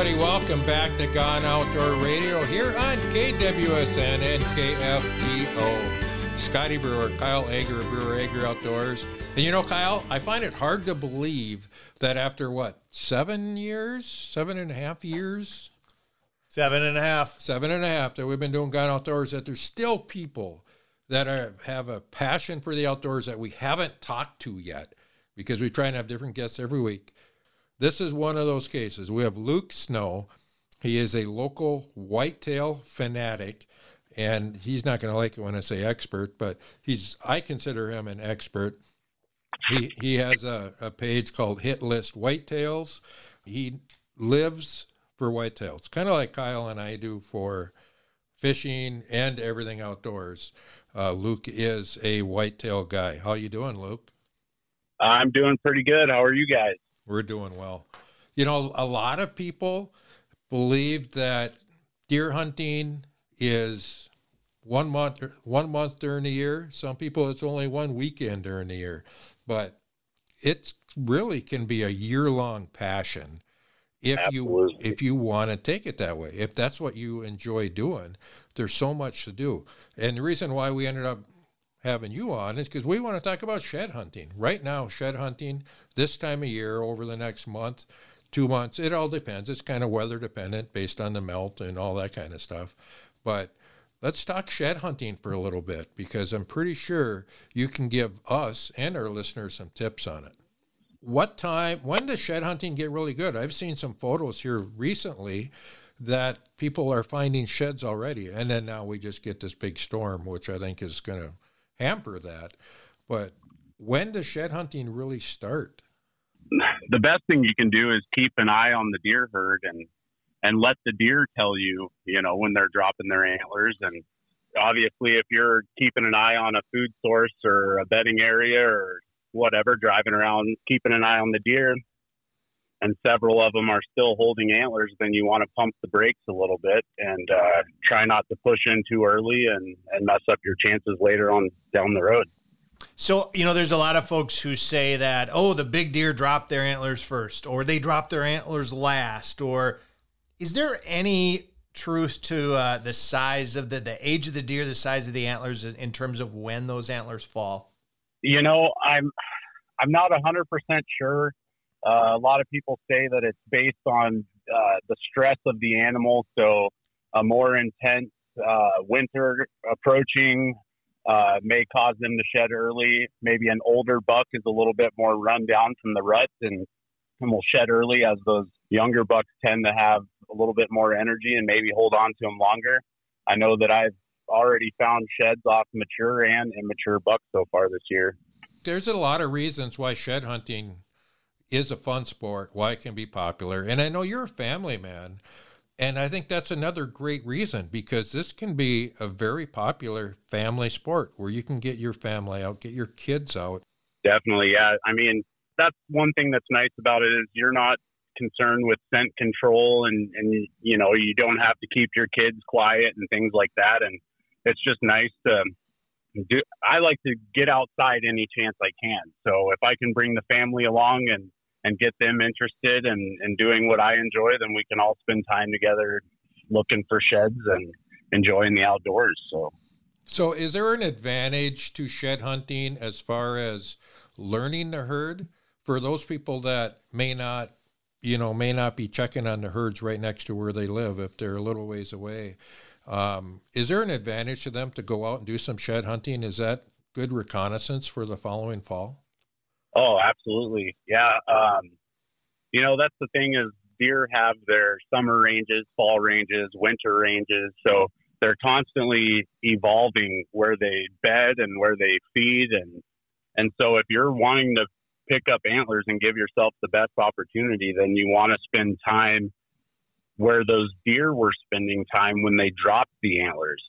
Everybody, welcome back to Gone Outdoor Radio here on KWSN and KFGO. Scotty Brewer, Kyle Ager, Brewer Ager Outdoors. And you know, Kyle, I find it hard to believe that after what, seven years, seven and a half years? Seven and a half. Seven and a half that we've been doing Gone Outdoors, that there's still people that are, have a passion for the outdoors that we haven't talked to yet because we try and have different guests every week. This is one of those cases. We have Luke Snow. He is a local whitetail fanatic, and he's not going to like it when I say expert, but he's I consider him an expert. He he has a, a page called Hit List Whitetails. He lives for whitetails, kind of like Kyle and I do for fishing and everything outdoors. Uh, Luke is a whitetail guy. How you doing, Luke? I'm doing pretty good. How are you guys? We're doing well. You know, a lot of people believe that deer hunting is one month one month during the year. Some people it's only one weekend during the year, but it really can be a year long passion if Absolutely. you if you want to take it that way. If that's what you enjoy doing, there's so much to do. And the reason why we ended up having you on is because we want to talk about shed hunting. Right now, shed hunting this time of year over the next month, two months, it all depends. It's kind of weather dependent based on the melt and all that kind of stuff. But let's talk shed hunting for a little bit because I'm pretty sure you can give us and our listeners some tips on it. What time, when does shed hunting get really good? I've seen some photos here recently that people are finding sheds already. And then now we just get this big storm, which I think is going to hamper that. But when does shed hunting really start? The best thing you can do is keep an eye on the deer herd and and let the deer tell you, you know, when they're dropping their antlers. And obviously, if you're keeping an eye on a food source or a bedding area or whatever, driving around, keeping an eye on the deer, and several of them are still holding antlers, then you want to pump the brakes a little bit and uh, try not to push in too early and, and mess up your chances later on down the road. So, you know, there's a lot of folks who say that, oh, the big deer dropped their antlers first, or they dropped their antlers last, or is there any truth to uh, the size of the, the age of the deer, the size of the antlers in terms of when those antlers fall? You know, I'm I'm not hundred percent sure. Uh, a lot of people say that it's based on uh, the stress of the animal. So, a more intense uh, winter approaching uh, may cause them to shed early. Maybe an older buck is a little bit more run down from the rut and, and will shed early, as those younger bucks tend to have a little bit more energy and maybe hold on to them longer. I know that I've already found sheds off mature and immature bucks so far this year. There's a lot of reasons why shed hunting is a fun sport, why it can be popular. And I know you're a family man. And I think that's another great reason because this can be a very popular family sport where you can get your family out, get your kids out. Definitely, yeah. I mean, that's one thing that's nice about it is you're not concerned with scent control and, and you know, you don't have to keep your kids quiet and things like that. And it's just nice to do. I like to get outside any chance I can. So if I can bring the family along and and get them interested in, in doing what I enjoy, then we can all spend time together looking for sheds and enjoying the outdoors. So, so is there an advantage to shed hunting as far as learning the herd for those people that may not, you know, may not be checking on the herds right next to where they live if they're a little ways away? Um, is there an advantage to them to go out and do some shed hunting? Is that good reconnaissance for the following fall? Oh, absolutely. Yeah. Um, you know, that's the thing is deer have their summer ranges, fall ranges, winter ranges. So they're constantly evolving where they bed and where they feed. And, and so if you're wanting to pick up antlers and give yourself the best opportunity, then you want to spend time where those deer were spending time when they dropped the antlers.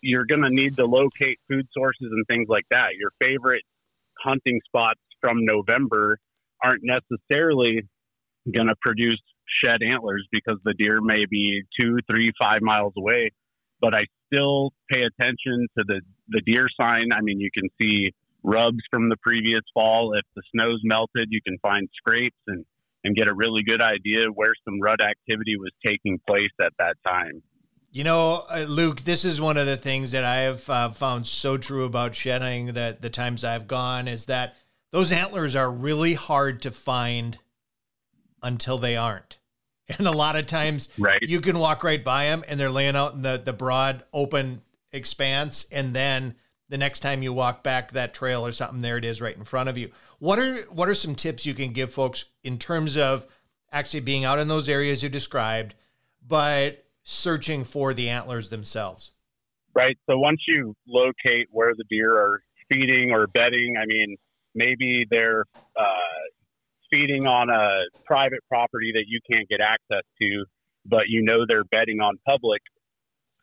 You're going to need to locate food sources and things like that. Your favorite hunting spots from November aren't necessarily going to produce shed antlers because the deer may be two, three, five miles away. But I still pay attention to the, the deer sign. I mean, you can see rubs from the previous fall. If the snow's melted, you can find scrapes and and get a really good idea where some rut activity was taking place at that time. You know, uh, Luke, this is one of the things that I have uh, found so true about shedding that the times I've gone is that those antlers are really hard to find until they aren't. And a lot of times right. you can walk right by them and they're laying out in the, the broad open expanse. And then the next time you walk back that trail or something, there it is right in front of you. What are what are some tips you can give folks in terms of actually being out in those areas you described, but searching for the antlers themselves? Right. So once you locate where the deer are feeding or bedding, I mean, maybe they're uh, feeding on a private property that you can't get access to, but you know they're betting on public.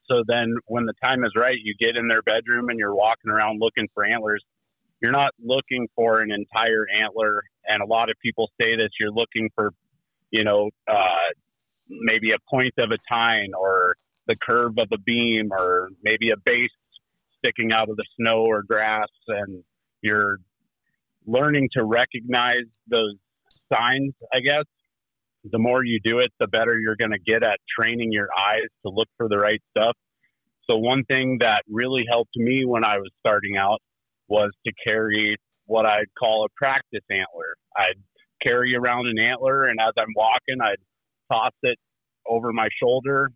So then when the time is right, you get in their bedroom and you're walking around looking for antlers. You're not looking for an entire antler. And a lot of people say that you're looking for, you know, uh, maybe a point of a tine or the curve of a beam or maybe a base sticking out of the snow or grass. And you're learning to recognize those signs, I guess. The more you do it, the better you're going to get at training your eyes to look for the right stuff. So, one thing that really helped me when I was starting out was to carry what I'd call a practice antler. I'd carry around an antler, and as I'm walking, I'd toss it over my shoulder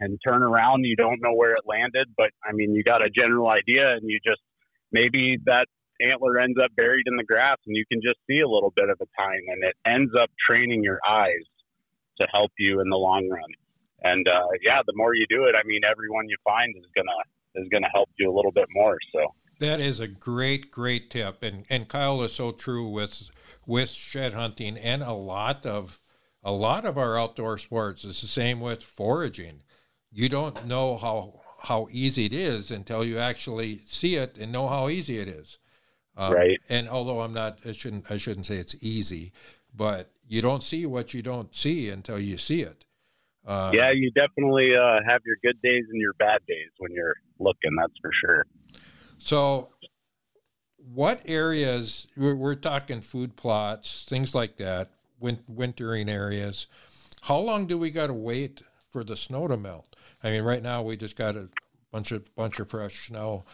and turn around. You don't know where it landed, but I mean, you got a general idea, and you just maybe that antler ends up buried in the grass and you can just see a little bit of a tine and it ends up training your eyes to help you in the long run. And uh, yeah, the more you do it, I mean, everyone you find is gonna is gonna help you a little bit more. So that is a great, great tip, and and Kyle is so true with with shed hunting and a lot of a lot of our outdoor sports. It's the same with foraging. You don't know how how easy it is until you actually see it and know how easy it is. Um, right. And although I'm not, I shouldn't, I shouldn't say it's easy, but you don't see what you don't see until you see it. Um, yeah, you definitely uh, have your good days and your bad days when you're looking. That's for sure. So, what areas? We're, we're talking food plots, things like that, win, wintering areas. How long do we got to wait for the snow to melt? I mean, right now we just got a bunch of bunch of fresh snow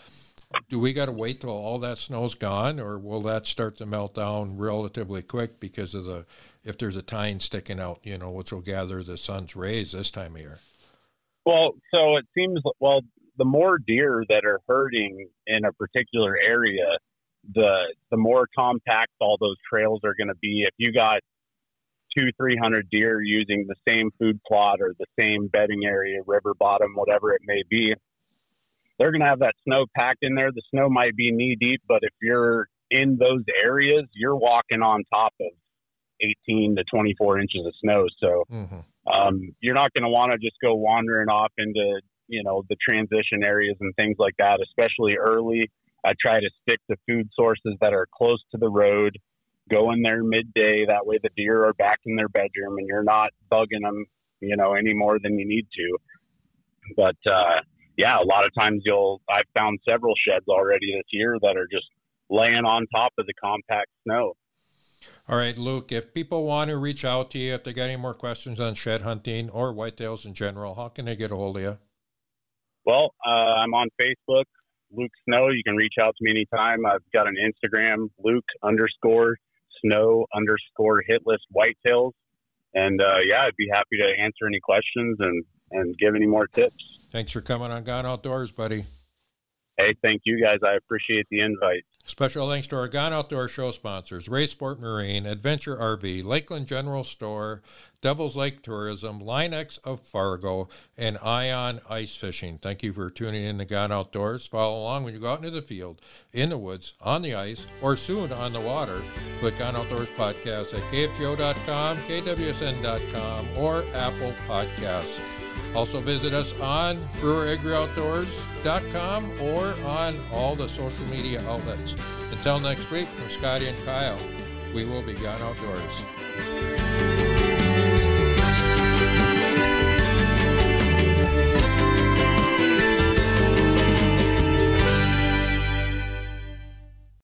do we got to wait till all that snow's gone, or will that start to melt down relatively quick because of the if there's a tine sticking out, you know, which will gather the sun's rays this time of year? Well, so it seems well the more deer that are herding in a particular area, the the more compact all those trails are going to be. If you got two, three hundred deer using the same food plot or the same bedding area, river bottom, whatever it may be, they're going to have that snow packed in there. The snow might be knee deep, but if you're in those areas, you're walking on top of 18 to 24 inches of snow. So mm-hmm. um, you're not going to want to just go wandering off into, you know, the transition areas and things like that, especially early. I try to stick to food sources that are close to the road. Go in there midday. That way the deer are back in their bedroom and you're not bugging them, you know, any more than you need to. But, uh, yeah, a lot of times you'll, I've found several sheds already this year that are just laying on top of the compact snow. All right, Luke, if people want to reach out to you, if they got any more questions on shed hunting or whitetails in general, how can they get a hold of you? Well, uh, I'm on Facebook, Luke Snow. You can reach out to me anytime. I've got an Instagram, Luke underscore snow underscore hitlist whitetails. And uh, yeah, I'd be happy to answer any questions and, and give any more tips. Thanks for coming on Gone Outdoors, buddy. Hey, thank you guys. I appreciate the invite. Special thanks to our Gone Outdoors show sponsors Ray Sport Marine, Adventure RV, Lakeland General Store, Devil's Lake Tourism, Line-X of Fargo, and Ion Ice Fishing. Thank you for tuning in to Gone Outdoors. Follow along when you go out into the field, in the woods, on the ice, or soon on the water. Click on Outdoors Podcast at kfgo.com, kwsn.com, or Apple Podcasts. Also visit us on breweragrioutdoors.com or on all the social media outlets. Until next week, from Scotty and Kyle, we will be gone outdoors.